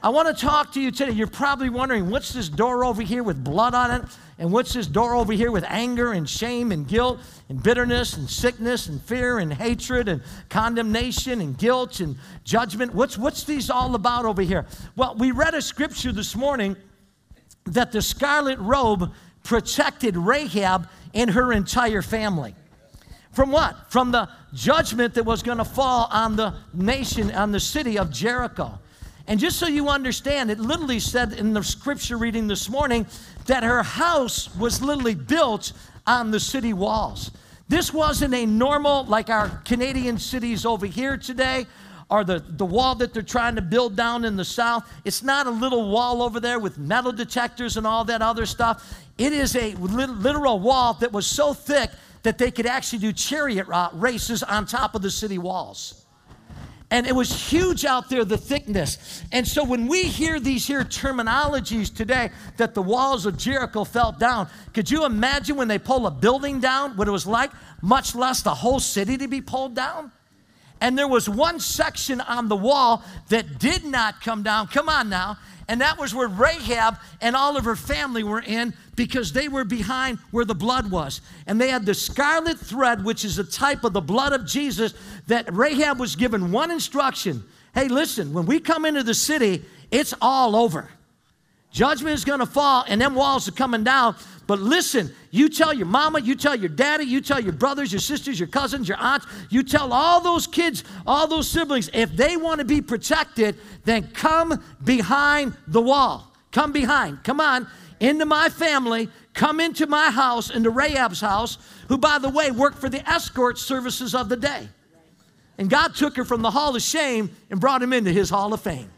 I want to talk to you today. You're probably wondering what's this door over here with blood on it? And what's this door over here with anger and shame and guilt and bitterness and sickness and fear and hatred and condemnation and guilt and judgment? What's, what's these all about over here? Well, we read a scripture this morning that the scarlet robe protected Rahab and her entire family. From what? From the judgment that was going to fall on the nation, on the city of Jericho. And just so you understand, it literally said in the scripture reading this morning that her house was literally built on the city walls. This wasn't a normal, like our Canadian cities over here today, or the, the wall that they're trying to build down in the south. It's not a little wall over there with metal detectors and all that other stuff. It is a literal wall that was so thick that they could actually do chariot races on top of the city walls and it was huge out there, the thickness. And so when we hear these here terminologies today that the walls of Jericho fell down, could you imagine when they pull a building down, what it was like, much less the whole city to be pulled down? And there was one section on the wall that did not come down. Come on now. And that was where Rahab and all of her family were in because they were behind where the blood was. And they had the scarlet thread, which is a type of the blood of Jesus, that Rahab was given one instruction Hey, listen, when we come into the city, it's all over. Judgment is going to fall, and them walls are coming down. But listen, you tell your mama, you tell your daddy, you tell your brothers, your sisters, your cousins, your aunts, you tell all those kids, all those siblings, if they want to be protected, then come behind the wall. Come behind. Come on into my family, come into my house, into Rahab's house, who, by the way, worked for the escort services of the day. And God took her from the hall of shame and brought him into his hall of fame.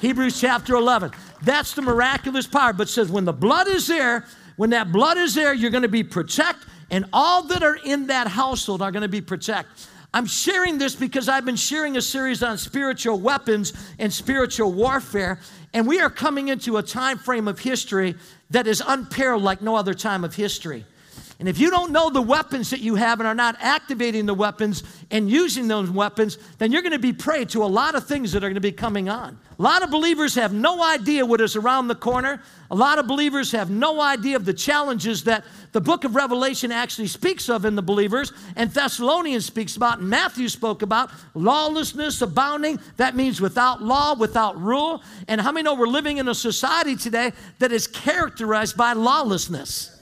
Hebrews chapter 11. That's the miraculous power. But says, when the blood is there, when that blood is there, you're going to be protected, and all that are in that household are going to be protected. I'm sharing this because I've been sharing a series on spiritual weapons and spiritual warfare, and we are coming into a time frame of history that is unparalleled like no other time of history. And if you don't know the weapons that you have and are not activating the weapons and using those weapons, then you're going to be prey to a lot of things that are going to be coming on. A lot of believers have no idea what is around the corner. A lot of believers have no idea of the challenges that the book of Revelation actually speaks of in the believers, and Thessalonians speaks about, and Matthew spoke about lawlessness abounding. That means without law, without rule. And how many know we're living in a society today that is characterized by lawlessness?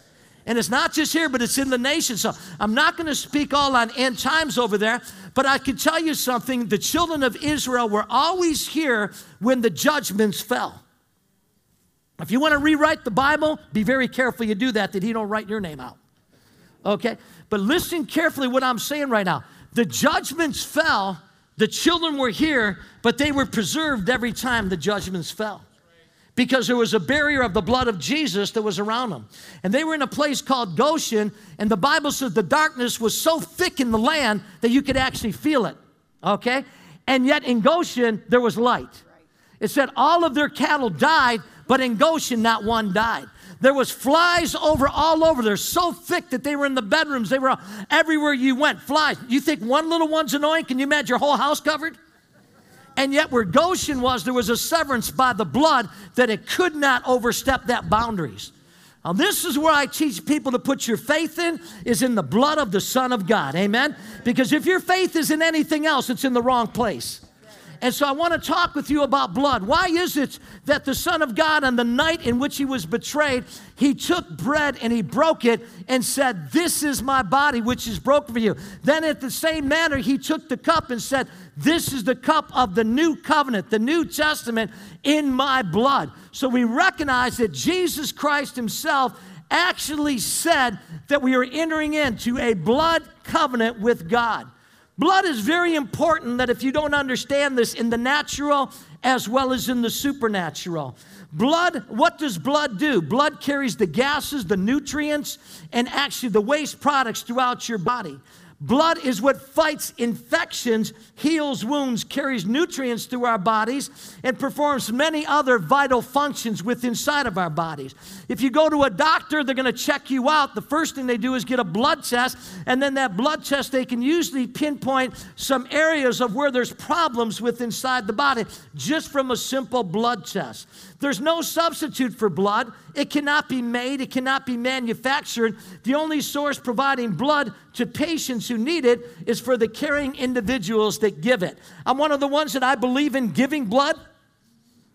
And it's not just here, but it's in the nation. So I'm not going to speak all on end times over there, but I can tell you something. The children of Israel were always here when the judgments fell. If you want to rewrite the Bible, be very careful you do that, that he don't write your name out. Okay? But listen carefully what I'm saying right now. The judgments fell, the children were here, but they were preserved every time the judgments fell because there was a barrier of the blood of Jesus that was around them. And they were in a place called Goshen, and the Bible says the darkness was so thick in the land that you could actually feel it. Okay? And yet in Goshen, there was light. It said all of their cattle died, but in Goshen, not one died. There was flies over all over. They're so thick that they were in the bedrooms. They were everywhere you went. Flies. You think one little one's annoying? Can you imagine your whole house covered? And yet, where Goshen was, there was a severance by the blood that it could not overstep that boundaries. Now, this is where I teach people to put your faith in, is in the blood of the Son of God. Amen? Because if your faith is in anything else, it's in the wrong place. And so I want to talk with you about blood. Why is it that the Son of God, on the night in which he was betrayed, he took bread and he broke it and said, This is my body, which is broken for you. Then, at the same manner, he took the cup and said, This is the cup of the new covenant, the New Testament in my blood. So we recognize that Jesus Christ himself actually said that we are entering into a blood covenant with God. Blood is very important that if you don't understand this in the natural as well as in the supernatural. Blood, what does blood do? Blood carries the gases, the nutrients, and actually the waste products throughout your body. Blood is what fights infections, heals wounds, carries nutrients through our bodies, and performs many other vital functions within inside of our bodies. If you go to a doctor, they're going to check you out. The first thing they do is get a blood test, and then that blood test they can usually pinpoint some areas of where there's problems with inside the body just from a simple blood test. There's no substitute for blood. It cannot be made, it cannot be manufactured. The only source providing blood to patients who need it is for the caring individuals that give it. I'm one of the ones that I believe in giving blood.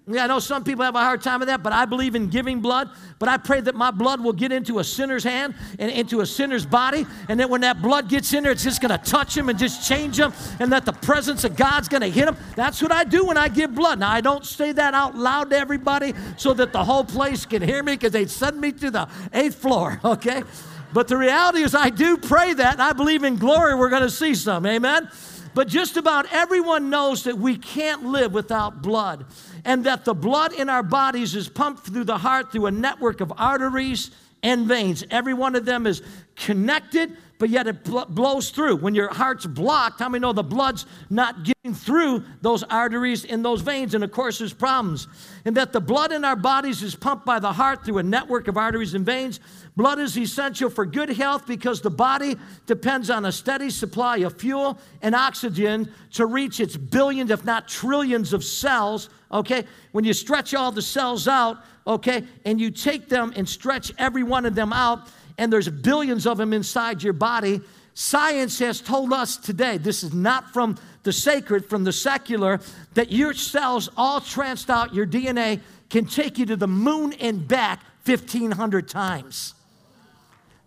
Yeah, I know some people have a hard time with that, but I believe in giving blood. But I pray that my blood will get into a sinner's hand and into a sinner's body. And that when that blood gets in there, it's just going to touch him and just change him. And that the presence of God's going to hit him. That's what I do when I give blood. Now, I don't say that out loud to everybody so that the whole place can hear me because they'd send me to the eighth floor, okay? But the reality is, I do pray that. And I believe in glory, we're going to see some. Amen? But just about everyone knows that we can't live without blood and that the blood in our bodies is pumped through the heart through a network of arteries and veins. Every one of them is connected, but yet it bl- blows through. When your heart's blocked, how many know the blood's not getting through those arteries and those veins? And of course, there's problems. And that the blood in our bodies is pumped by the heart through a network of arteries and veins. Blood is essential for good health because the body depends on a steady supply of fuel and oxygen to reach its billions, if not trillions, of cells. Okay? When you stretch all the cells out, okay, and you take them and stretch every one of them out, and there's billions of them inside your body, science has told us today, this is not from the sacred, from the secular, that your cells all tranced out, your DNA can take you to the moon and back 1,500 times.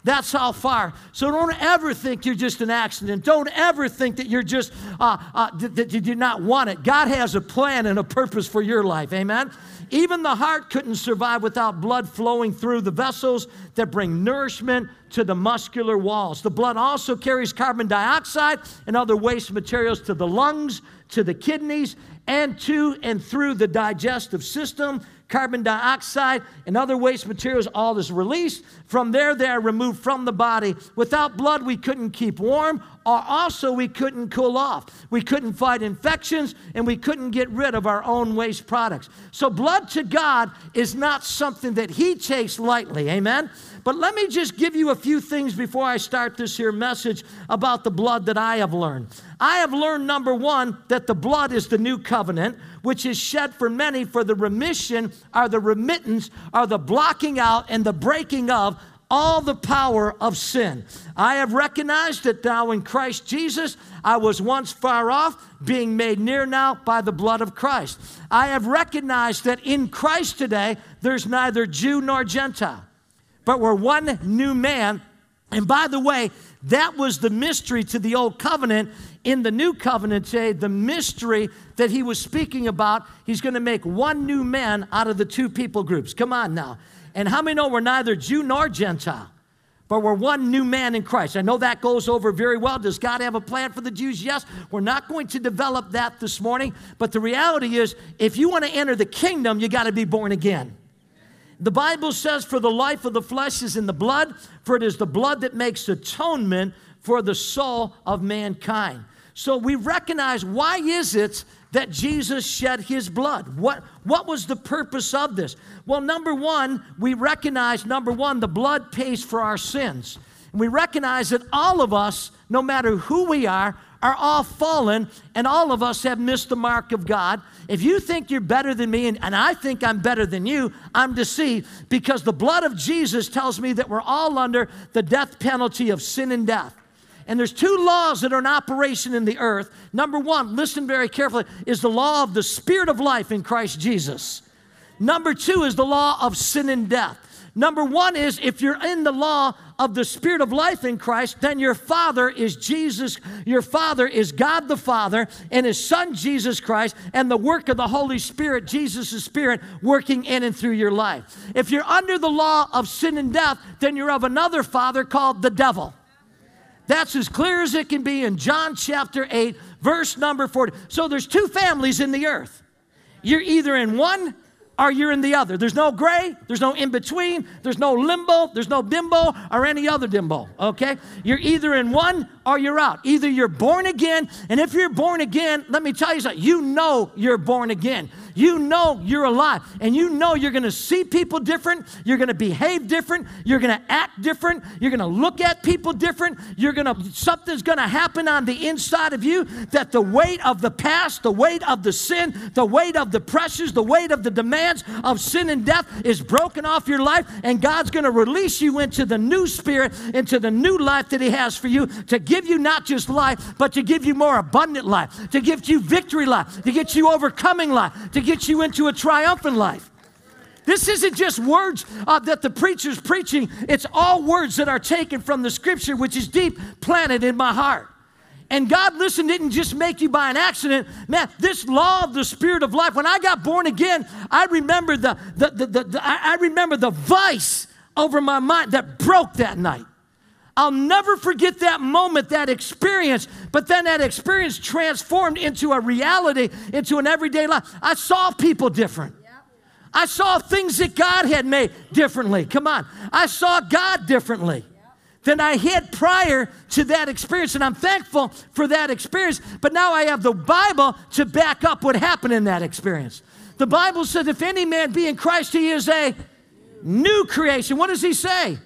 That's how far. So don't ever think you're just an accident. Don't ever think that you're just, uh, uh, that you do not want it. God has a plan and a purpose for your life. Amen? Even the heart couldn't survive without blood flowing through the vessels that bring nourishment to the muscular walls. The blood also carries carbon dioxide and other waste materials to the lungs, to the kidneys, and to and through the digestive system carbon dioxide, and other waste materials, all is released. From there, they are removed from the body. Without blood, we couldn't keep warm, or also we couldn't cool off. We couldn't fight infections, and we couldn't get rid of our own waste products. So, blood to God is not something that He takes lightly. Amen? But let me just give you a few things before I start this here message about the blood that I have learned. I have learned, number one, that the blood is the new covenant, which is shed for many for the remission, or the remittance, or the blocking out and the breaking of all the power of sin. I have recognized that now in Christ Jesus, I was once far off, being made near now by the blood of Christ. I have recognized that in Christ today, there's neither Jew nor Gentile but we're one new man. And by the way, that was the mystery to the old covenant. In the new covenant today, the mystery that he was speaking about, he's going to make one new man out of the two people groups. Come on now. And how many know we're neither Jew nor Gentile? but we're one new man in Christ. I know that goes over very well. Does God have a plan for the Jews? Yes. We're not going to develop that this morning, but the reality is if you want to enter the kingdom, you got to be born again. The Bible says, For the life of the flesh is in the blood, for it is the blood that makes atonement for the soul of mankind. So we recognize why is it that Jesus shed his blood? What, what was the purpose of this? Well, number one, we recognize, number one, the blood pays for our sins. And we recognize that all of us, no matter who we are, are all fallen, and all of us have missed the mark of God. If you think you're better than me, and, and, I think I'm better than you, I'm deceived because the blood of Jesus tells me that we're all under the death penalty of sin and death. And there's two laws that are in operation in the earth. Number one, listen very carefully, is the law of the spirit of life in Christ Jesus. Number two is the law of sin and death. Number one is if you're in the law of the Spirit of life in Christ, then your Father is Jesus. Your Father is God the Father and His Son Jesus Christ, and the work of the Holy Spirit, Jesus' Spirit, working in and through your life. If you're under the law of sin and death, then you're of another Father called the devil. That's as clear as it can be in John chapter 8, verse number 40. So there's two families in the earth. You're either in one or you're in the other. There's no gray, there's no in between, there's no limbo, there's no bimbo or any other dimbo, okay? You're either in one or you're out. Either you're born again, and if you're born again, let me tell you something, you know you're born again. You know you're alive, and you know you're gonna see people different, you're gonna behave different, you're gonna act different, you're gonna look at people different, you're gonna, something's gonna happen on the inside of you that the weight of the past, the weight of the sin, the weight of the pressures, the weight of the demands of sin and death is broken off your life, and God's gonna release you into the new spirit, into the new life that He has for you to give you not just life, but to give you more abundant life, to give you victory life, to get you overcoming life, to get you into a triumphant life. This isn't just words uh, that the preacher's preaching, it's all words that are taken from the scripture, which is deep planted in my heart. And God, listen, didn't just make you by an accident. Man, this law of the spirit of life, when I got born again, I remember the, the, the, the, the I remember the vice over my mind that broke that night. I'll never forget that moment, that experience, but then that experience transformed into a reality, into an everyday life. I saw people different. I saw things that God had made differently. Come on. I saw God differently than I had prior to that experience. And I'm thankful for that experience. But now I have the Bible to back up what happened in that experience. The Bible says, if any man be in Christ, he is a new creation. What does he say?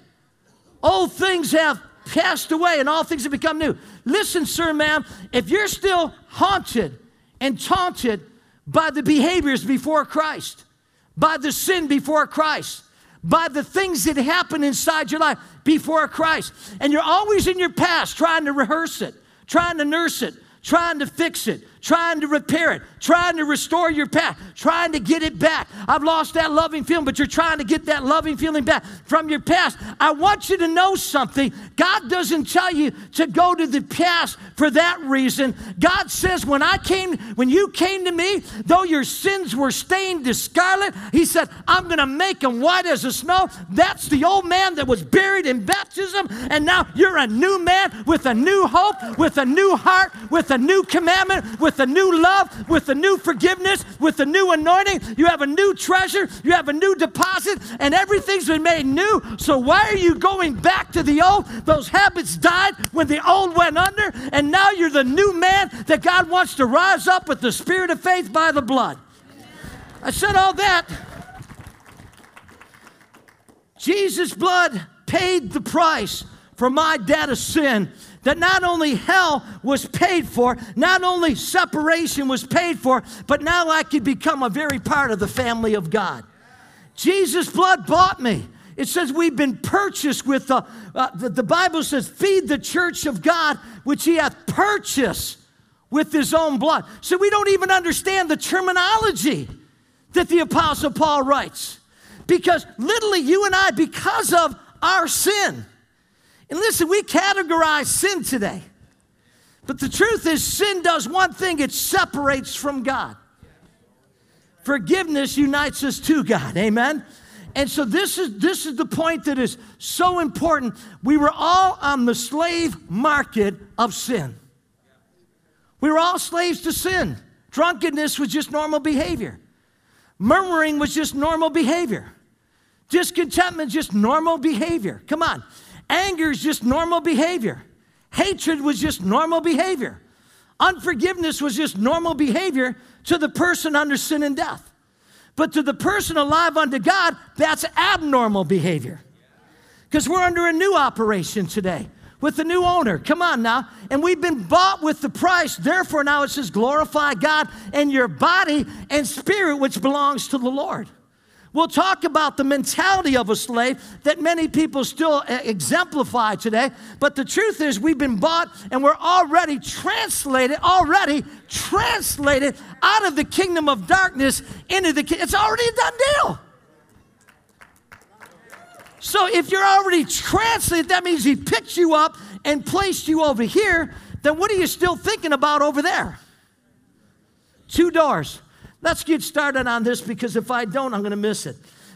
Old things have passed away and all things have become new. Listen, sir, ma'am, if you're still haunted and taunted by the behaviors before Christ, by the sin before Christ, by the things that happen inside your life before Christ, and you're always in your past trying to rehearse it, trying to nurse it, trying to fix it, trying to repair it, trying to restore your past, trying to get it back. I've lost that loving feeling, but you're trying to get that loving feeling back from your past. I want you to know something. God doesn't tell you to go to the past for that reason. God says, when I came, when you came to me, though your sins were stained to scarlet, He said, I'm going to make them white as the snow. That's the old man that was buried in baptism, and now you're a new man with a new hope, with a new heart, with a new commandment, with with a new love, with a new forgiveness, with a new anointing. You have a new treasure, you have a new deposit, and everything's been made new. So why are you going back to the old? Those habits died when the old went under, and now you're the new man that God wants to rise up with the spirit of faith by the blood. I said all that. Jesus' blood paid the price for my debt of sin that not only hell was paid for, not only separation was paid for, but now I could become a very part of the family of God. Jesus' blood bought me. It says we've been purchased with the, uh, the, the Bible says, feed the church of God, which he hath purchased with his own blood. So we don't even understand the terminology that the Apostle Paul writes. Because literally, you and I, because of our sin, and listen, we categorize sin today. But the truth is, sin does one thing it separates from God. Forgiveness unites us to God. Amen. And so this is this is the point that is so important. We were all on the slave market of sin. We were all slaves to sin. Drunkenness was just normal behavior. Murmuring was just normal behavior. Discontentment just normal behavior. Come on. Anger is just normal behavior. Hatred was just normal behavior. Unforgiveness was just normal behavior to the person under sin and death. But to the person alive unto God, that's abnormal behavior. Because we're under a new operation today with the new owner. Come on now. And we've been bought with the price. Therefore, now it says, glorify God and your body and spirit, which belongs to the Lord. We'll talk about the mentality of a slave that many people still uh, exemplify today. But the truth is, we've been bought and we're already translated, already translated out of the kingdom of darkness into the kingdom. It's already a done deal. So if you're already translated, that means he picked you up and placed you over here. Then what are you still thinking about over there? Two doors. Let's get started on this because if I don't, I'm going to miss it.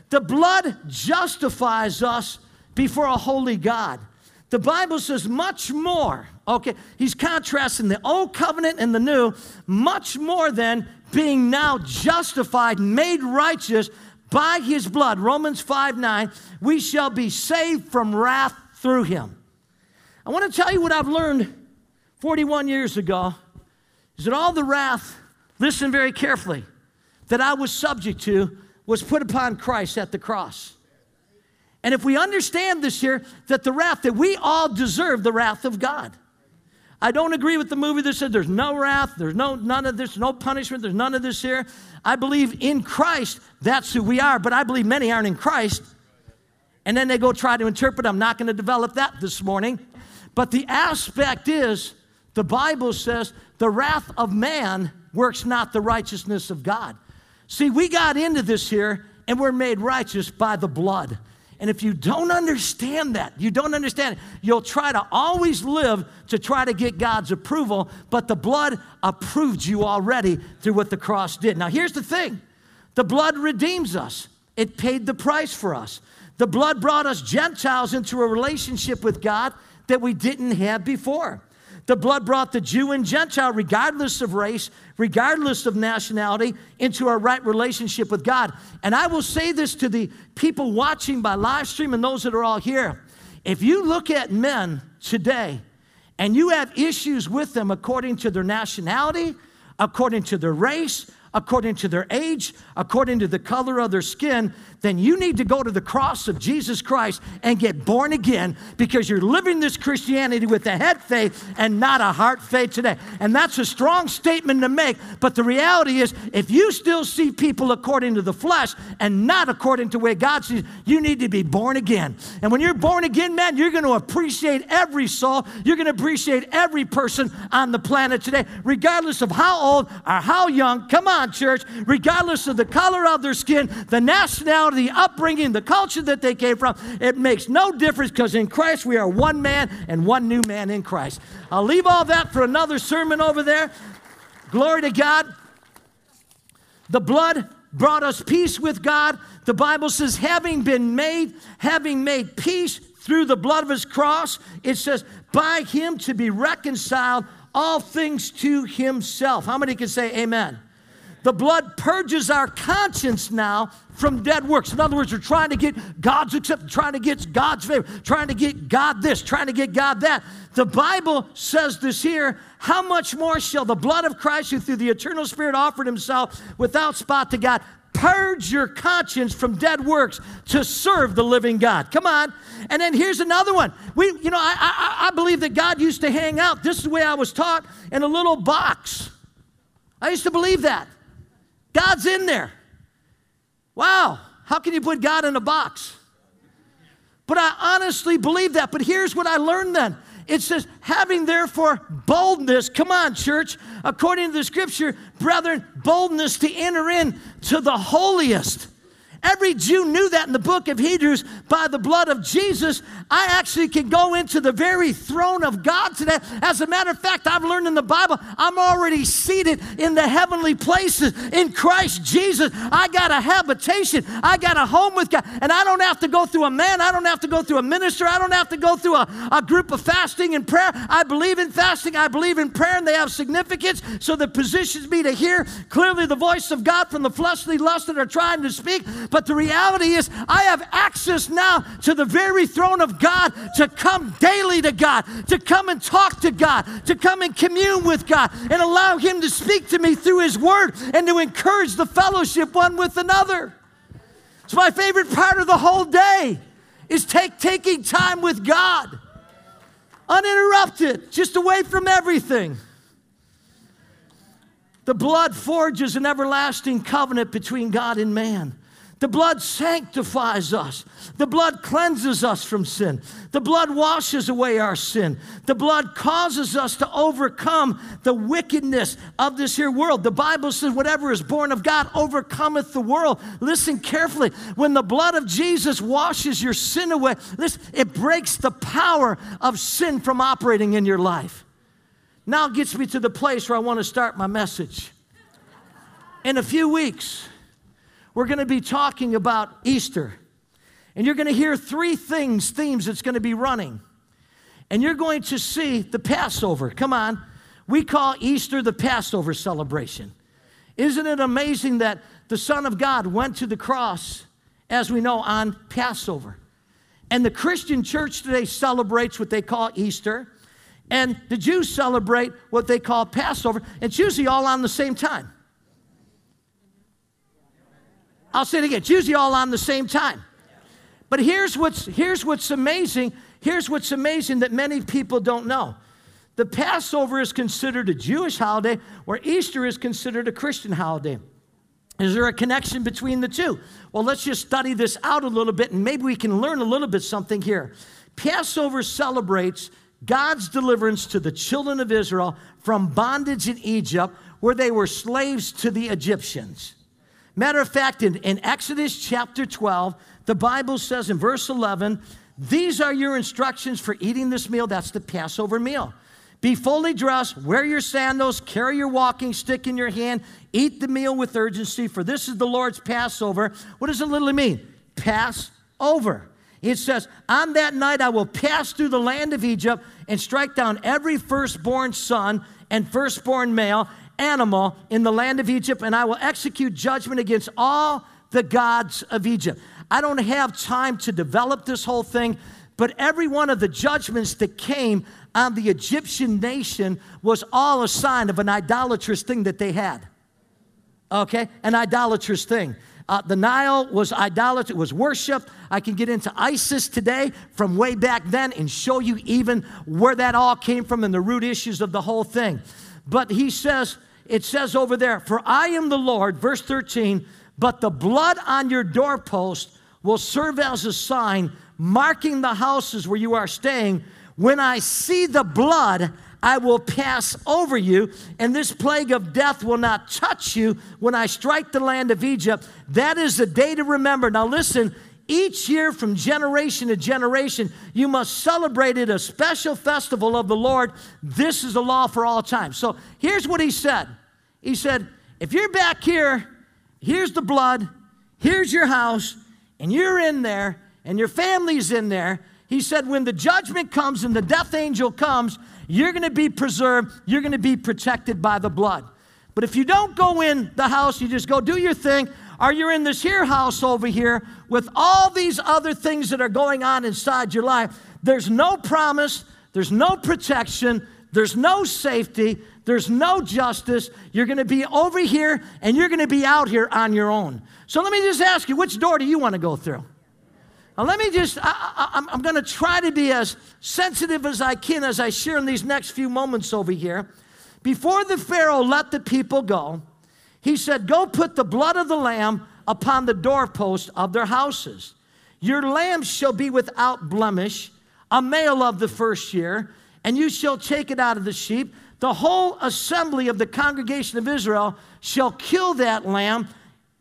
The blood justifies us before a holy God. The Bible says much more. Okay, he's contrasting the old covenant and the new, much more than being now justified, and made righteous by his blood. Romans 5 9, we shall be saved from wrath through him. I want to tell you what I've learned 41 years ago is that all the wrath, listen very carefully, that I was subject to was put upon Christ at the cross. And if we understand this here, that the wrath, that we all deserve the wrath of God. I don't agree with the movie that said there's no wrath, there's no none of this, no punishment, there's none of this here. I believe in Christ, that's who we are, but I believe many aren't in Christ. And then they go try to interpret. I'm not going to develop that this morning. But the aspect is, the Bible says, the wrath of man works not the righteousness of God. See, we got into this here and we're made righteous by the blood. And if you don't understand that, you don't understand it, you'll try to always live to try to get God's approval, but the blood approved you already through what the cross did. Now, here's the thing the blood redeems us, it paid the price for us. The blood brought us Gentiles into a relationship with God that we didn't have before. The blood brought the Jew and Gentile, regardless of race, regardless of nationality, into a right relationship with God. And I will say this to the people watching by live stream and those that are all here. If you look at men today and you have issues with them according to their nationality, according to their race, according to their age, according to the color of their skin, then you need to go to the cross of Jesus Christ and get born again because you're living this Christianity with a head faith and not a heart faith today. And that's a strong statement to make, but the reality is if you still see people according to the flesh and not according to where God sees, you need to be born again. And when you're born again, man, you're going to appreciate every soul. You're going to appreciate every person on the planet today, regardless of how old or how young. Come on, church. Regardless of the color of their skin, the nationality, the upbringing, the culture that they came from, it makes no difference because in Christ we are one man and one new man in Christ. I'll leave all that for another sermon over there. Glory to God. The blood brought us peace with God. The Bible says, having been made, having made peace through the blood of his cross, it says, by him to be reconciled all things to himself. How many can say amen? The blood purges our conscience now from dead works. In other words, we're trying to get God's acceptance, trying to get God's favor, trying to get God this, trying to get God that. The Bible says this here how much more shall the blood of Christ, who through the eternal Spirit offered himself without spot to God, purge your conscience from dead works to serve the living God. Come on. And then here's another one. We, you know, I, I, I believe that God used to hang out. This is the way I was taught in a little box. I used to believe that. God's in there. Wow, how can you put God in a box? But I honestly believe that. But here's what I learned then it says, having therefore boldness, come on, church, according to the scripture, brethren, boldness to enter in to the holiest. Every Jew knew that in the book of Hebrews. By the blood of Jesus, I actually can go into the very throne of God today. As a matter of fact, I've learned in the Bible, I'm already seated in the heavenly places in Christ Jesus. I got a habitation, I got a home with God, and I don't have to go through a man, I don't have to go through a minister, I don't have to go through a, a group of fasting and prayer. I believe in fasting, I believe in prayer, and they have significance. So that positions me to hear clearly the voice of God from the fleshly lust that are trying to speak. But the reality is, I have access now to the very throne of God to come daily to God, to come and talk to God, to come and commune with God, and allow Him to speak to me through His Word and to encourage the fellowship one with another. It's my favorite part of the whole day is take, taking time with God, uninterrupted, just away from everything. The blood forges an everlasting covenant between God and man. The blood sanctifies us. The blood cleanses us from sin. The blood washes away our sin. The blood causes us to overcome the wickedness of this here world. The Bible says, whatever is born of God overcometh the world. Listen carefully. When the blood of Jesus washes your sin away, listen, it breaks the power of sin from operating in your life. Now gets me to the place where I want to start my message. In a few weeks, we're going to be talking about Easter. And you're going to hear three things, themes that's going to be running. and you're going to see the Passover. Come on. We call Easter the Passover celebration. Isn't it amazing that the Son of God went to the cross, as we know, on Passover? And the Christian church today celebrates what they call Easter, and the Jews celebrate what they call Passover. It's usually all on the same time. I'll say it again. It's usually all on the same time. But here's what's, here's what's amazing. Here's what's amazing that many people don't know. The Passover is considered a Jewish holiday, where Easter is considered a Christian holiday. Is there a connection between the two? Well, let's just study this out a little bit and maybe we can learn a little bit something here. Passover celebrates God's deliverance to the children of Israel from bondage in Egypt, where they were slaves to the Egyptians. Matter of fact, in, in Exodus chapter 12, the Bible says in verse 11, These are your instructions for eating this meal. That's the Passover meal. Be fully dressed, wear your sandals, carry your walking stick in your hand, eat the meal with urgency, for this is the Lord's Passover. What does it literally mean? Pass over. It says, On that night I will pass through the land of Egypt and strike down every firstborn son and firstborn male animal in the land of Egypt, and I will execute judgment against all the gods of Egypt. I don't have time to develop this whole thing, but every one of the judgments that came on the Egyptian nation was all a sign of an idolatrous thing that they had. Okay? An idolatrous thing. Uh, the Nile was idolatry, it was worship. I can get into Isis today from way back then and show you even where that all came from and the root issues of the whole thing. But he says, it says over there, For I am the Lord, verse 13, but the blood on your doorpost will serve as a sign marking the houses where you are staying when I see the blood, I will pass over you, and this plague of death will not touch you when I strike the land of Egypt. That is a day to remember. Now, listen, each year from generation to generation, you must celebrate it a special festival of the Lord. This is the law for all time. So here's what he said He said, If you're back here, here's the blood, here's your house, and you're in there, and your family's in there he said, when the judgment comes and the death angel comes, you're going to be preserved, you're going to be protected by the blood. But if you don't go in the house, you just go do your thing, or you're in this here house over here with all these other things that are going on inside your life, there's no promise, there's no protection, there's no safety, there's no justice. You're going to be over here and you're going to be out here on your own. So let me just ask you, which door do you want to go through? Now, let me just, I, am going to try to be as sensitive as I can as I share in these next few moments over here. Before the Pharaoh let the people go, he said, Go put the blood of the lamb upon the doorpost of their houses. Your lambs shall be without blemish, a male of the first year, and you shall take it out of the sheep. The whole assembly of the congregation of Israel shall kill that lamb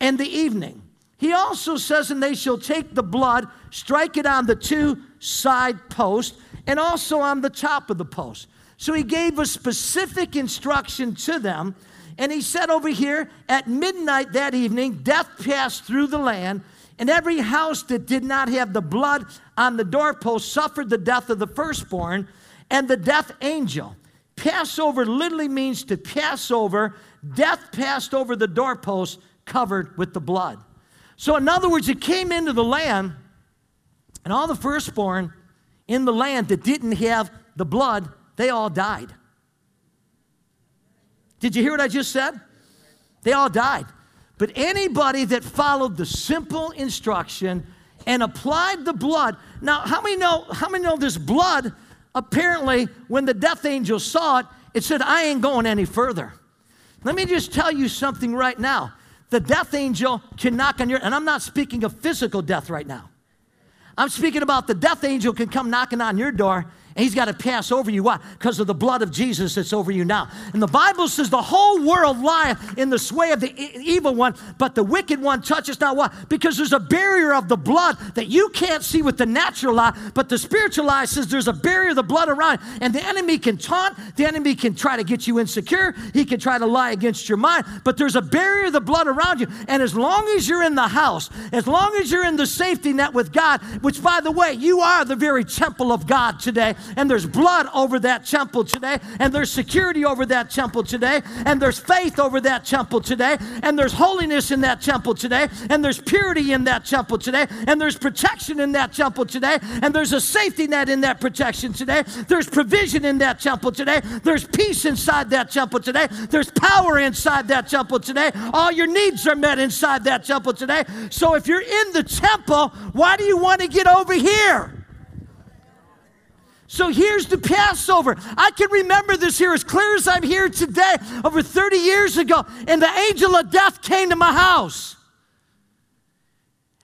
in the evening. He also says, and they shall take the blood, strike it on the two side posts, and also on the top of the post. So he gave a specific instruction to them. And he said over here, at midnight that evening, death passed through the land, and every house that did not have the blood on the doorpost suffered the death of the firstborn and the death angel. Passover literally means to pass over. Death passed over the doorpost covered with the blood. So, in other words, it came into the land, and all the firstborn in the land that didn't have the blood, they all died. Did you hear what I just said? They all died. But anybody that followed the simple instruction and applied the blood. Now, how many know how many know this blood apparently when the death angel saw it, it said I ain't going any further. Let me just tell you something right now the death angel can knock on your, and I'm not speaking of physical death right now. I'm speaking about the death angel can come knocking on your door he's got to pass over you. Why? Because of the blood of Jesus that's over you now. And the Bible says the whole world lieth in the sway of the evil one, but the wicked one touches not what? Because there's a barrier of the blood that you can't see with the natural eye, but the spiritual eye says there's a barrier of the blood around. And the enemy can taunt, the enemy can try to get you insecure, he can try to lie against your mind, but there's a barrier of the blood around you. And as long as you're in the house, as long as you're in the safety net with God, which by the way, you are the very temple of God today and there's blood over that temple today, and there's security over that temple today, and there's faith over that temple today, and there's holiness in that temple today, and there's purity in that temple today, and there's protection in that temple today, and there's a safety net in that protection today, there's provision in that temple today, there's peace inside that temple today, there's power inside that temple today. All your needs are met inside that temple today. So if you're in the temple, why do you want to get over here? So here's the Passover. I can remember this here as clear as I'm here today, over 30 years ago, and the angel of death came to my house.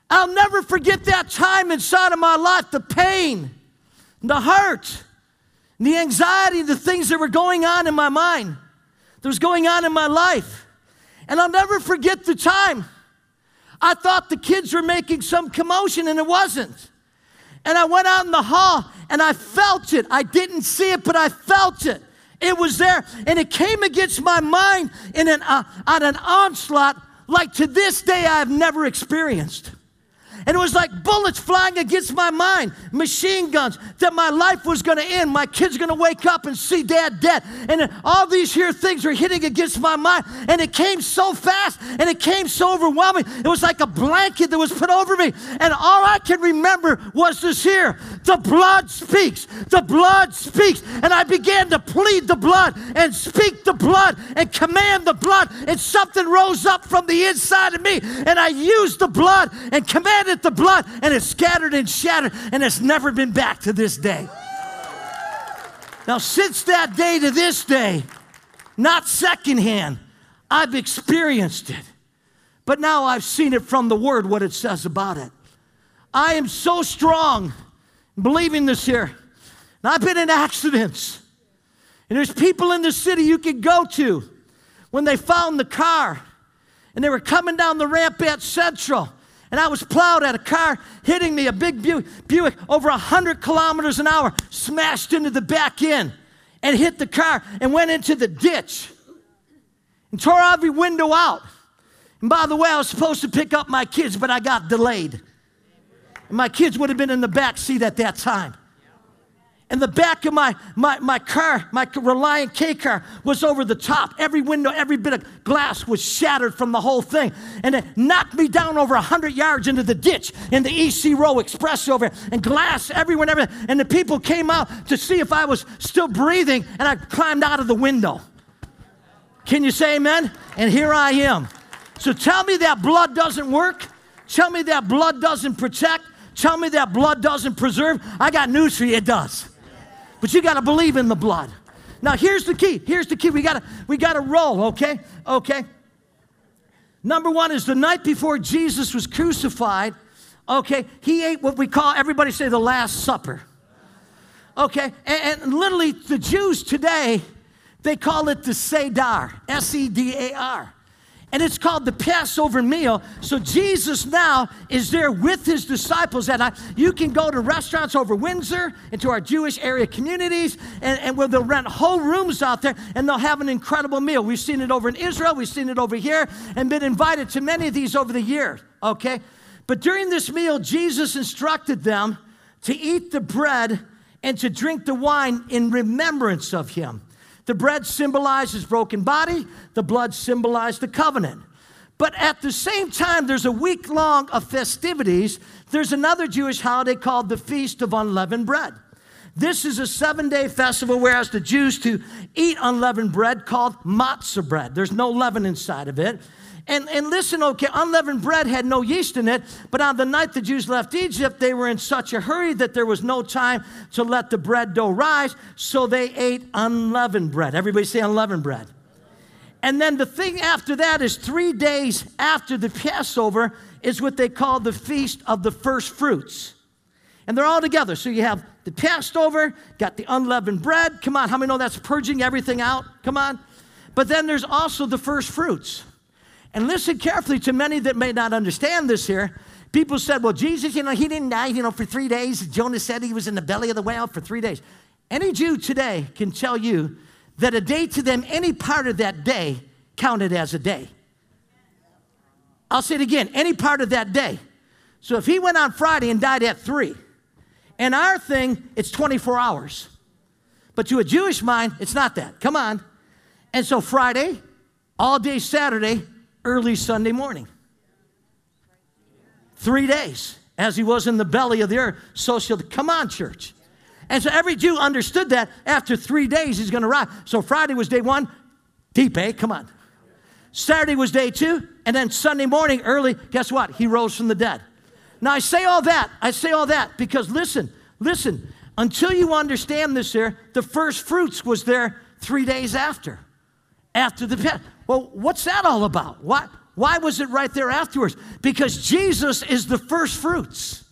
I'll never forget that time inside of my life the pain, the hurt, the anxiety, the things that were going on in my mind, that was going on in my life. And I'll never forget the time. I thought the kids were making some commotion, and it wasn't. And I went out in the hall and I felt it. I didn't see it, but I felt it. It was there, and it came against my mind in an, uh, on an onslaught like to this day I have never experienced. And it was like bullets flying against my mind, machine guns, that my life was going to end. My kid's going to wake up and see dad dead. And all these here things were hitting against my mind. And it came so fast and it came so overwhelming. It was like a blanket that was put over me. And all I can remember was this here the blood speaks. The blood speaks. And I began to plead the blood and speak the blood and command the blood. And something rose up from the inside of me. And I used the blood and commanded the blood and it's scattered and shattered and it's never been back to this day. Now, since that day to this day, not secondhand, I've experienced it. But now I've seen it from the word, what it says about it. I am so strong believing this here. And I've been in accidents. And there's people in the city you could go to when they found the car and they were coming down the ramp at Central and I was plowed at a car hitting me, a big Buick, over 100 kilometers an hour, smashed into the back end and hit the car and went into the ditch and tore every window out. And by the way, I was supposed to pick up my kids, but I got delayed. And my kids would have been in the back seat at that time. And the back of my, my, my car, my Reliant K car, was over the top. Every window, every bit of glass was shattered from the whole thing. And it knocked me down over 100 yards into the ditch in the EC Row Express over and glass everywhere and everything. And the people came out to see if I was still breathing, and I climbed out of the window. Can you say amen? And here I am. So tell me that blood doesn't work. Tell me that blood doesn't protect. Tell me that blood doesn't preserve. I got news for you, it does. But you got to believe in the blood. Now here's the key. Here's the key. We got to we got to roll, okay? Okay. Number 1 is the night before Jesus was crucified, okay? He ate what we call everybody say the last supper. Okay? And, and literally the Jews today they call it the Sedar, S E D A R and it's called the Passover meal. So Jesus now is there with his disciples. And you can go to restaurants over Windsor and to our Jewish area communities, and, and where they'll rent whole rooms out there, and they'll have an incredible meal. We've seen it over in Israel, we've seen it over here, and been invited to many of these over the years. Okay, but during this meal, Jesus instructed them to eat the bread and to drink the wine in remembrance of him. The bread symbolized his broken body, the blood symbolized the covenant. But at the same time, there's a week long of festivities. There's another Jewish holiday called the Feast of Unleavened Bread. This is a seven day festival where the Jews to eat unleavened bread called matzah bread. There's no leaven inside of it. And, and listen, okay, unleavened bread had no yeast in it, but on the night the Jews left Egypt, they were in such a hurry that there was no time to let the bread dough rise, so they ate unleavened bread. Everybody say unleavened bread. And then the thing after that is three days after the Passover is what they call the Feast of the First Fruits. And they're all together. So you have the Passover, got the unleavened bread. Come on, how many know that's purging everything out? Come on. But then there's also the first fruits. And listen carefully to many that may not understand this here. People said, well, Jesus, you know, he didn't die, you know, for three days. Jonah said he was in the belly of the whale for three days. Any Jew today can tell you that a day to them, any part of that day counted as a day. I'll say it again any part of that day. So if he went on Friday and died at three, and our thing, it's 24 hours. But to a Jewish mind, it's not that. Come on. And so Friday, all day Saturday, early Sunday morning. Three days, as he was in the belly of the earth, so shall come on, church. And so every Jew understood that after three days he's going to rise. So Friday was day one, deep, eh? Come on. Saturday was day two, and then Sunday morning early, guess what? He rose from the dead. Now I say all that, I say all that because listen, listen, until you understand this here, the first fruits was there three days after. After the well, what's that all about? Why, why was it right there afterwards? Because Jesus is the first fruits.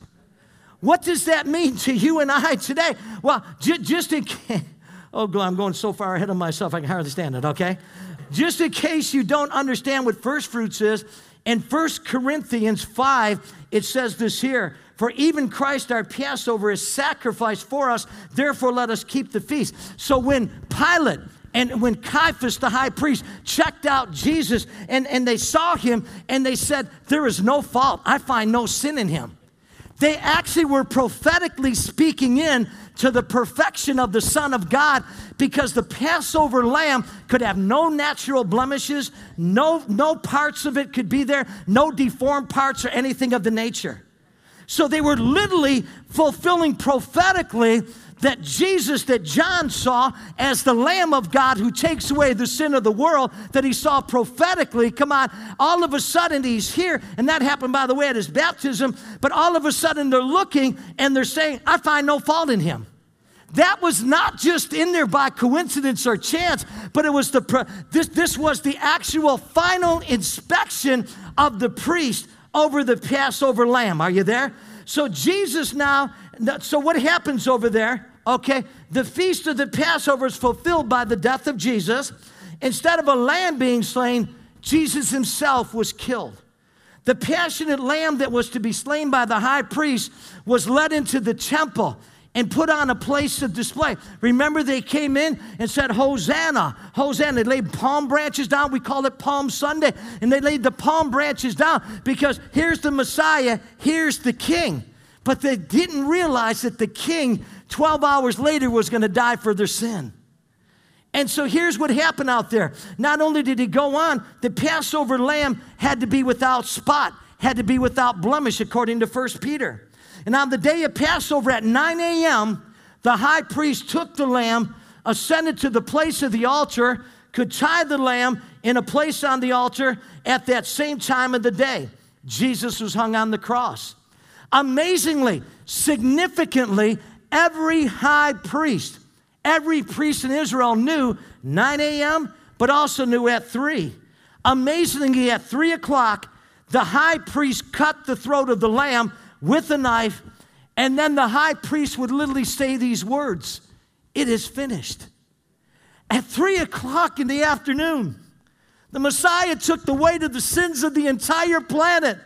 What does that mean to you and I today? Well, j- just in case, oh, I'm going so far ahead of myself, I can hardly stand it, okay? Just in case you don't understand what first fruits is, in 1 Corinthians 5, it says this here For even Christ our Passover is sacrificed for us, therefore let us keep the feast. So when Pilate and when Caiaphas, the high priest, checked out Jesus and, and they saw him and they said, There is no fault. I find no sin in him. They actually were prophetically speaking in to the perfection of the Son of God because the Passover lamb could have no natural blemishes, no, no parts of it could be there, no deformed parts or anything of the nature. So they were literally fulfilling prophetically that Jesus, that John saw as the Lamb of God who takes away the sin of the world, that he saw prophetically. Come on, all of a sudden he's here, and that happened, by the way, at his baptism. But all of a sudden they're looking and they're saying, I find no fault in him. That was not just in there by coincidence or chance, but it was the this this was the actual final inspection of the priest over the Passover lamb. Are you there? So Jesus now so what happens over there? Okay, the feast of the Passover is fulfilled by the death of Jesus. Instead of a lamb being slain, Jesus himself was killed. The passionate lamb that was to be slain by the high priest was led into the temple and put on a place of display. Remember, they came in and said, Hosanna, Hosanna. They laid palm branches down. We call it Palm Sunday. And they laid the palm branches down because here's the Messiah, here's the King. But they didn't realize that the king, 12 hours later, was going to die for their sin. And so here's what happened out there. Not only did he go on, the Passover lamb had to be without spot, had to be without blemish, according to 1 Peter. And on the day of Passover at 9 a.m., the high priest took the lamb, ascended to the place of the altar, could tie the lamb in a place on the altar at that same time of the day. Jesus was hung on the cross. Amazingly, significantly, every high priest, every priest in Israel knew 9 a.m., but also knew at 3. Amazingly, at 3 o'clock, the high priest cut the throat of the lamb with a knife, and then the high priest would literally say these words It is finished. At 3 o'clock in the afternoon, the Messiah took the weight of the sins of the entire planet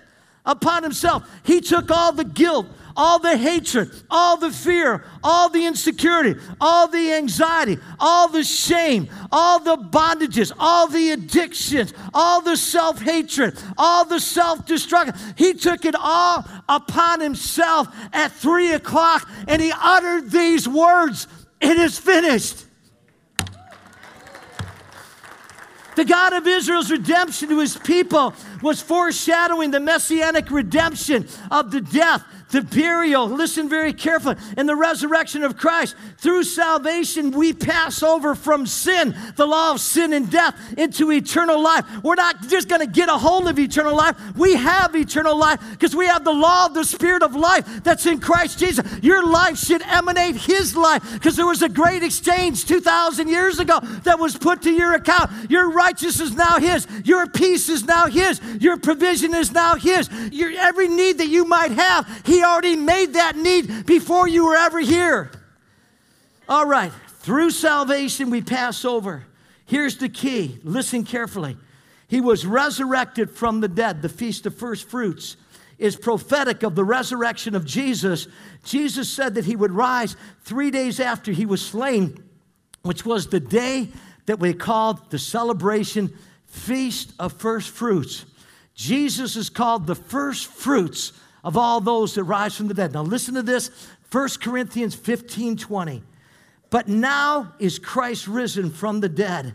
upon himself. He took all the guilt, all the hatred, all the fear, all the insecurity, all the anxiety, all the shame, all the bondages, all the addictions, all the self hatred, all the self destruction. He took it all upon himself at three o'clock and he uttered these words It is finished. The God of Israel's redemption to his people was foreshadowing the messianic redemption of the death the burial, listen very carefully, and the resurrection of Christ. Through salvation, we pass over from sin, the law of sin and death, into eternal life. We're not just going to get a hold of eternal life. We have eternal life because we have the law of the Spirit of life that's in Christ Jesus. Your life should emanate His life because there was a great exchange 2,000 years ago that was put to your account. Your righteousness is now His. Your peace is now His. Your provision is now His. Your, every need that you might have, He already made that need before you were ever here. All right, through salvation we pass over. Here's the key listen carefully. He was resurrected from the dead. The Feast of First Fruits is prophetic of the resurrection of Jesus. Jesus said that he would rise three days after he was slain, which was the day that we called the celebration Feast of First Fruits. Jesus is called the first fruits of all those that rise from the dead. Now listen to this 1 Corinthians 15 20. But now is Christ risen from the dead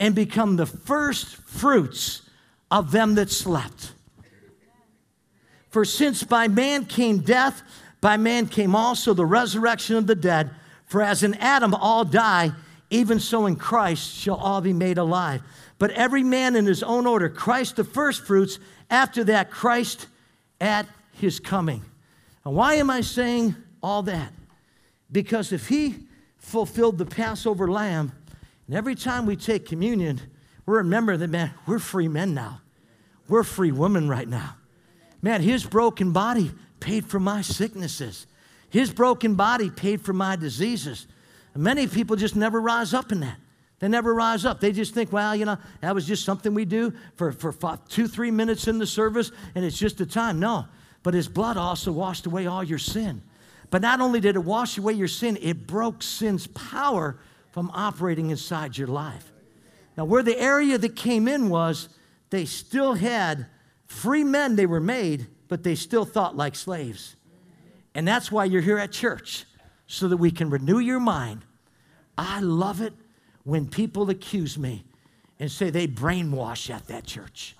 and become the first fruits of them that slept. For since by man came death, by man came also the resurrection of the dead. For as in Adam all die, even so in Christ shall all be made alive. But every man in his own order Christ the firstfruits, after that, Christ at his coming. And why am I saying all that? Because if he fulfilled the Passover lamb, and every time we take communion, we're that, man, we're free men now. We're free women right now. Man, his broken body paid for my sicknesses. His broken body paid for my diseases. And many people just never rise up in that. They never rise up. They just think, well, you know, that was just something we do for, for five, two, three minutes in the service, and it's just a time. No, but his blood also washed away all your sin. But not only did it wash away your sin, it broke sin's power from operating inside your life. Now, where the area that came in was, they still had free men, they were made, but they still thought like slaves. And that's why you're here at church, so that we can renew your mind. I love it when people accuse me and say they brainwash at that church.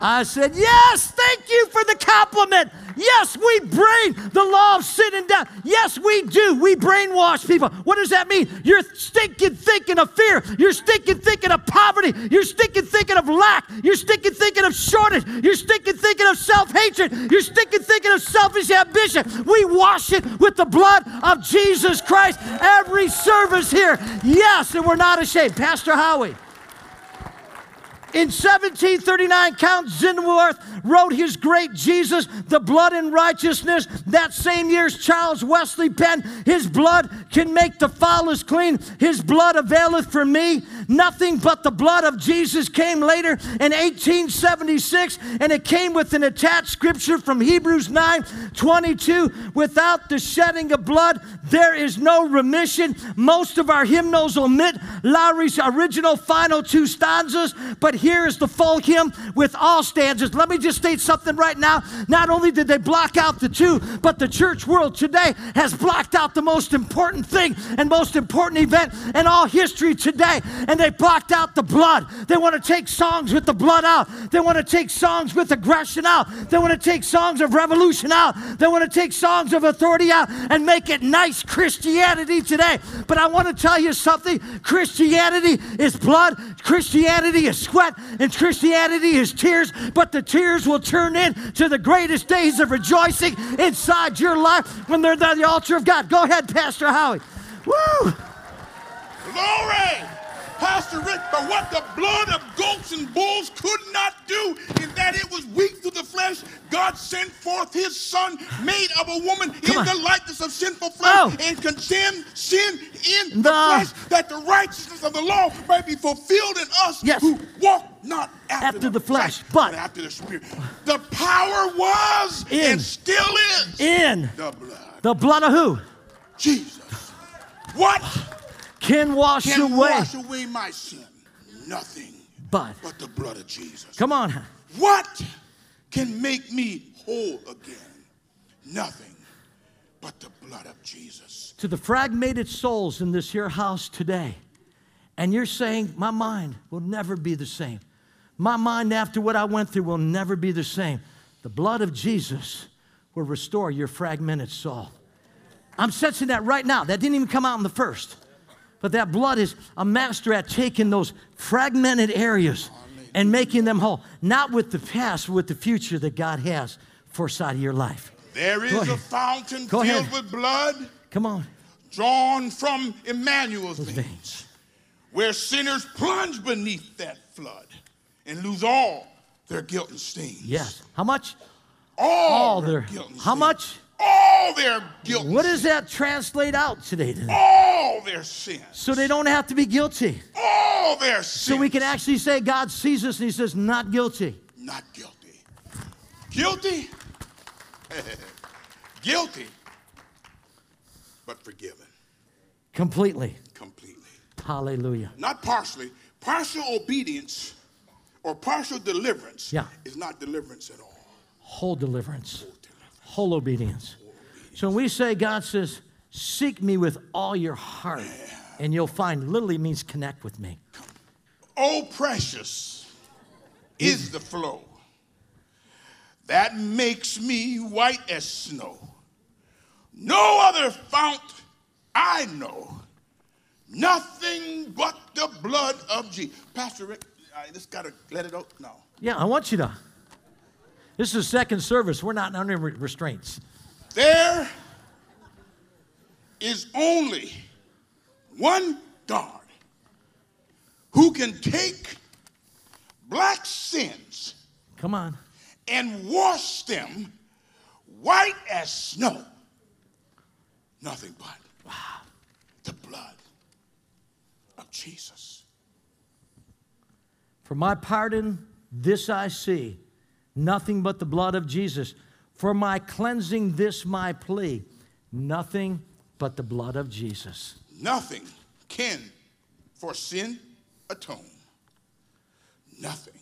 I said, Yes, thank you for the compliment. Yes, we brain the law of sin and death. Yes, we do. We brainwash people. What does that mean? You're stinking thinking of fear. You're stinking thinking of poverty. You're stinking thinking of lack. You're stinking thinking of shortage. You're stinking thinking of self hatred. You're stinking thinking of selfish ambition. We wash it with the blood of Jesus Christ every service here. Yes, and we're not ashamed. Pastor Howie. In 1739, Count Zinzendorf wrote his great Jesus, the blood and righteousness. That same year's Charles Wesley penned, His blood can make the foulest clean. His blood availeth for me. Nothing but the blood of Jesus came later in 1876, and it came with an attached scripture from Hebrews 9 22. Without the shedding of blood, there is no remission. Most of our hymnals omit Lowry's original final two stanzas, but here is the full hymn with all stanzas. Let me just state something right now. Not only did they block out the two, but the church world today has blocked out the most important thing and most important event in all history today. And they blocked out the blood. They want to take songs with the blood out. They want to take songs with aggression out. They want to take songs of revolution out. They want to take songs of authority out and make it nice Christianity today. But I want to tell you something Christianity is blood, Christianity is sweat, and Christianity is tears, but the tears will turn into the greatest days of rejoicing inside your life when they're at the altar of God. Go ahead, Pastor Howie. Woo! Glory! Pastor Rick, but what the blood of goats and bulls could not do in that it was weak through the flesh, God sent forth his son, made of a woman Come in on. the likeness of sinful flesh, Oh. and condemned sin in The- the flesh, that the righteousness of the law might be fulfilled in us Yes. who walk not after, After the flesh, but- after the spirit. The power was In. and still is In the blood. the blood of who? Jesus. What Can wash can away. wash away my sin? Nothing But, but the blood of Jesus. come on. What can make me whole again? Nothing but the blood of Jesus. To the fragmented souls in this here house today, and you're saying, My mind will never be the same. My mind after what I went through will never be the same. The blood of Jesus will restore your fragmented soul. I'm sensing that right now. That didn't even come out in the first. But that blood is a master at taking those fragmented areas and making them whole. Not with the past, but with the future that God has for side of your life. There is a fountain Go filled ahead. with blood Come on, drawn from Emmanuel's veins, veins. where sinners plunge beneath that flood and lose all their guilt and stains. Yes. How much? All, All their their. guilt and How stain. much? All their guilt. What does that translate out today? to them? all their sins. So they don't have to be guilty. all their sins. So we can actually say God sees us and He says, not guilty. not guilty. Guilty. guilty. But forgiven Completely. completely. Hallelujah. Not partially. Partial obedience or partial deliverance Yeah. is not deliverance at all. Whole deliverance, whole obedience. So when we say God says, Seek me with all your heart, and you'll find literally means connect with me. Oh, precious is the flow that makes me white as snow. No other fount I know, nothing but the blood of Jesus. Pastor Rick, I just got to let it out now. Yeah, I want you to. This is second service. We're not under restraints. There is only one God who can take black sins Come on. and wash them white as snow. Nothing but wow, the blood of Jesus. For my pardon, this I see, nothing but the blood of Jesus. For my cleansing, this my plea, nothing but the blood of Jesus. Nothing can for sin atone. Nothing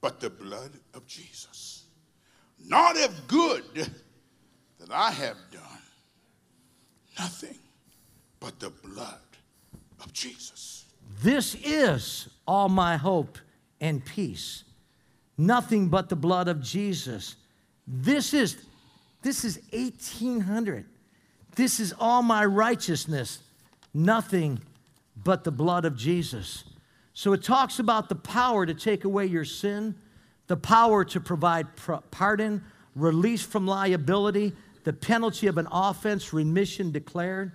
but the blood of Jesus. Not of good that I have done. Nothing but the blood of Jesus. This is all my hope and peace. Nothing but the blood of Jesus. This is this is 1800. This is all my righteousness. Nothing but the blood of Jesus. So it talks about the power to take away your sin, the power to provide pardon, release from liability, the penalty of an offense, remission declared.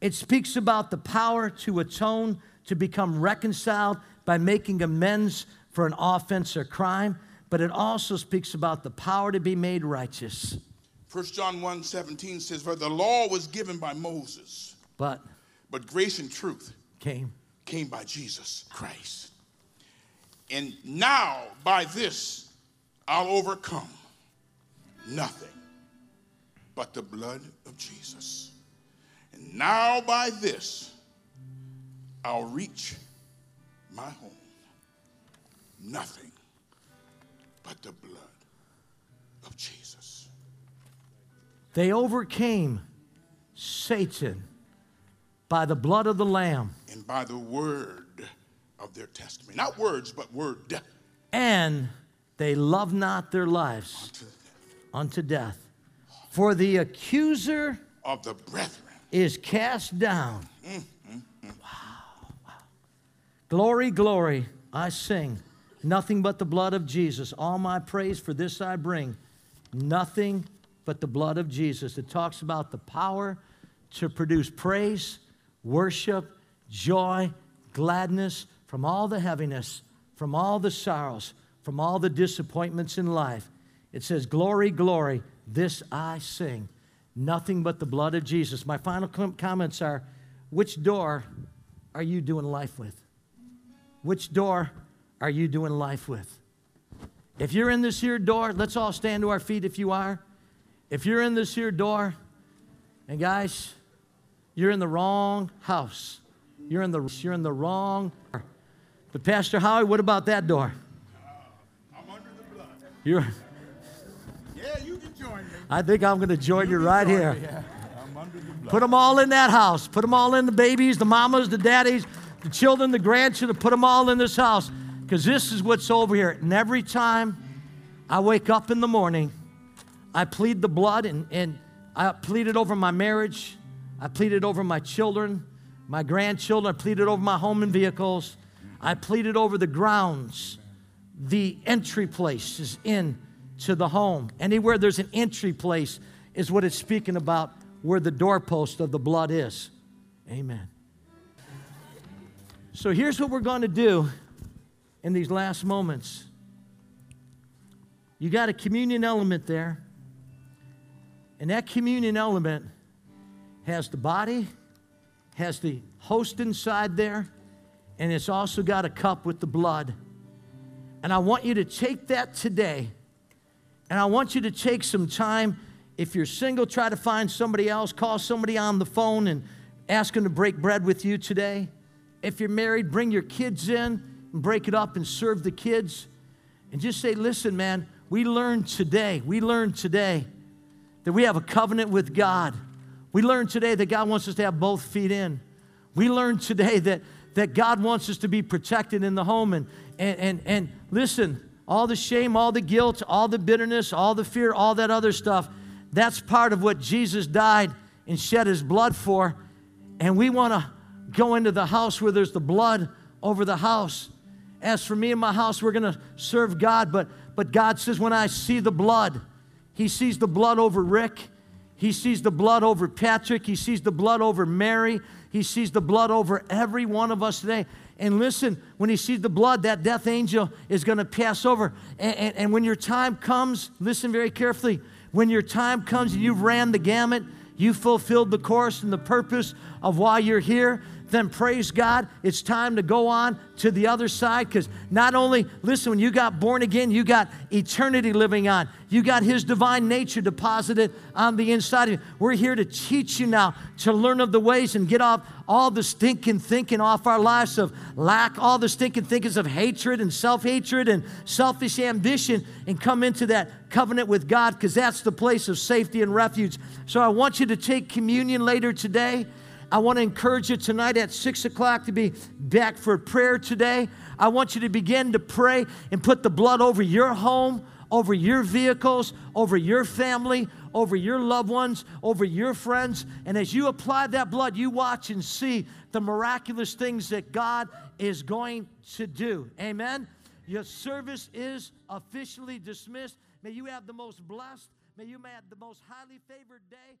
It speaks about the power to atone, to become reconciled by making amends for an offense or crime, but it also speaks about the power to be made righteous. 1 John 1 17 says, For the law was given by Moses, but, but grace and truth came. came by Jesus Christ. And now by this I'll overcome nothing but the blood of Jesus. And now by this I'll reach my home. Nothing but the blood of Jesus. They overcame Satan by the blood of the Lamb and by the word of their testimony. Not words, but word. and they loved not their lives unto death. Unto death. For the accuser Of the brethren. is cast down. Mm, mm, mm. Wow, wow. Glory, glory, I sing. Nothing but the blood of Jesus. All my praise for this I bring. Nothing but the blood of Jesus. It talks about the power to produce praise, worship, joy, gladness from all the heaviness, from all the sorrows, from all the disappointments in life. It says, Glory, glory, this I sing. Nothing but the blood of Jesus. My final comments are which door are you doing life with? Which door are you doing life with? If you're in this here door, let's all stand to our feet if you are. If you're in this here door, and guys, you're in the wrong house. You're in the you're in the wrong. But Pastor Howie, what about that door? I'm under the blood. You're Yeah, you can join me. I think I'm going to join you, right Join here. me, Yeah, I'm under the blood. Put them all in that house. Put them all in the babies, the mamas, the daddies, the children, the grandchildren. Put them all in this house because this is what's over here. And every time I wake up in the morning, I plead the blood and, and I plead it over my marriage. I plead it over my children, my grandchildren. I plead it over my home and vehicles. I plead it over the grounds, the entry places in to the home. Anywhere there's an entry place is what it's speaking about where the doorpost of the blood is. Amen. So here's what we're going to do in these last moments. You got a communion element there. And that communion element has the body, has the host inside there, and it's also got a cup with the blood. And I want you to take that today, and I want you to take some time. If you're single, try to find somebody else, call somebody on the phone and ask them to break bread with you today. If you're married, bring your kids in and break it up and serve the kids. And just say, listen, man, we learned today, we learned today that we have a covenant with God We learned today that God wants us to have both feet in. We learned today that, that God wants us to be protected in the home. And, and, and, and listen, all the shame, all the guilt, all the bitterness, all the fear, all that other stuff, that's part of what Jesus died and shed his blood for. And we want to go into the house where there's the blood over the house. As for me and my house, we're going to serve God. But, but God says, when I see the blood, He sees the blood over Rick. He sees the blood over Patrick. He sees the blood over Mary. He sees the blood over every one of us today. And listen, when he sees the blood, that death angel is going to pass over. And, and, and, when your time comes, listen very carefully. When your time comes and you've ran the gamut, you fulfilled the course and the purpose of why you're here, then praise God, it's time to go on to the other side because not only, listen, when you got born again, you got eternity living on. You got His divine nature deposited on the inside of you. We're here to teach you now to learn of the ways and get off all the stinking thinking off our lives of lack, all the stinking thinkings of hatred and self hatred and selfish ambition, and come into that covenant with God because that's the place of safety and refuge. So I want you to take communion later today. I want to encourage you tonight at six o'clock to be back for prayer today. I want you to begin to pray and put the blood over your home, over your vehicles, over your family, over your loved ones, over your friends. And as you apply that blood, you watch and see the miraculous things that God is going to do. Amen. Your service is officially dismissed. May you have the most blessed, may you have the most highly favored day.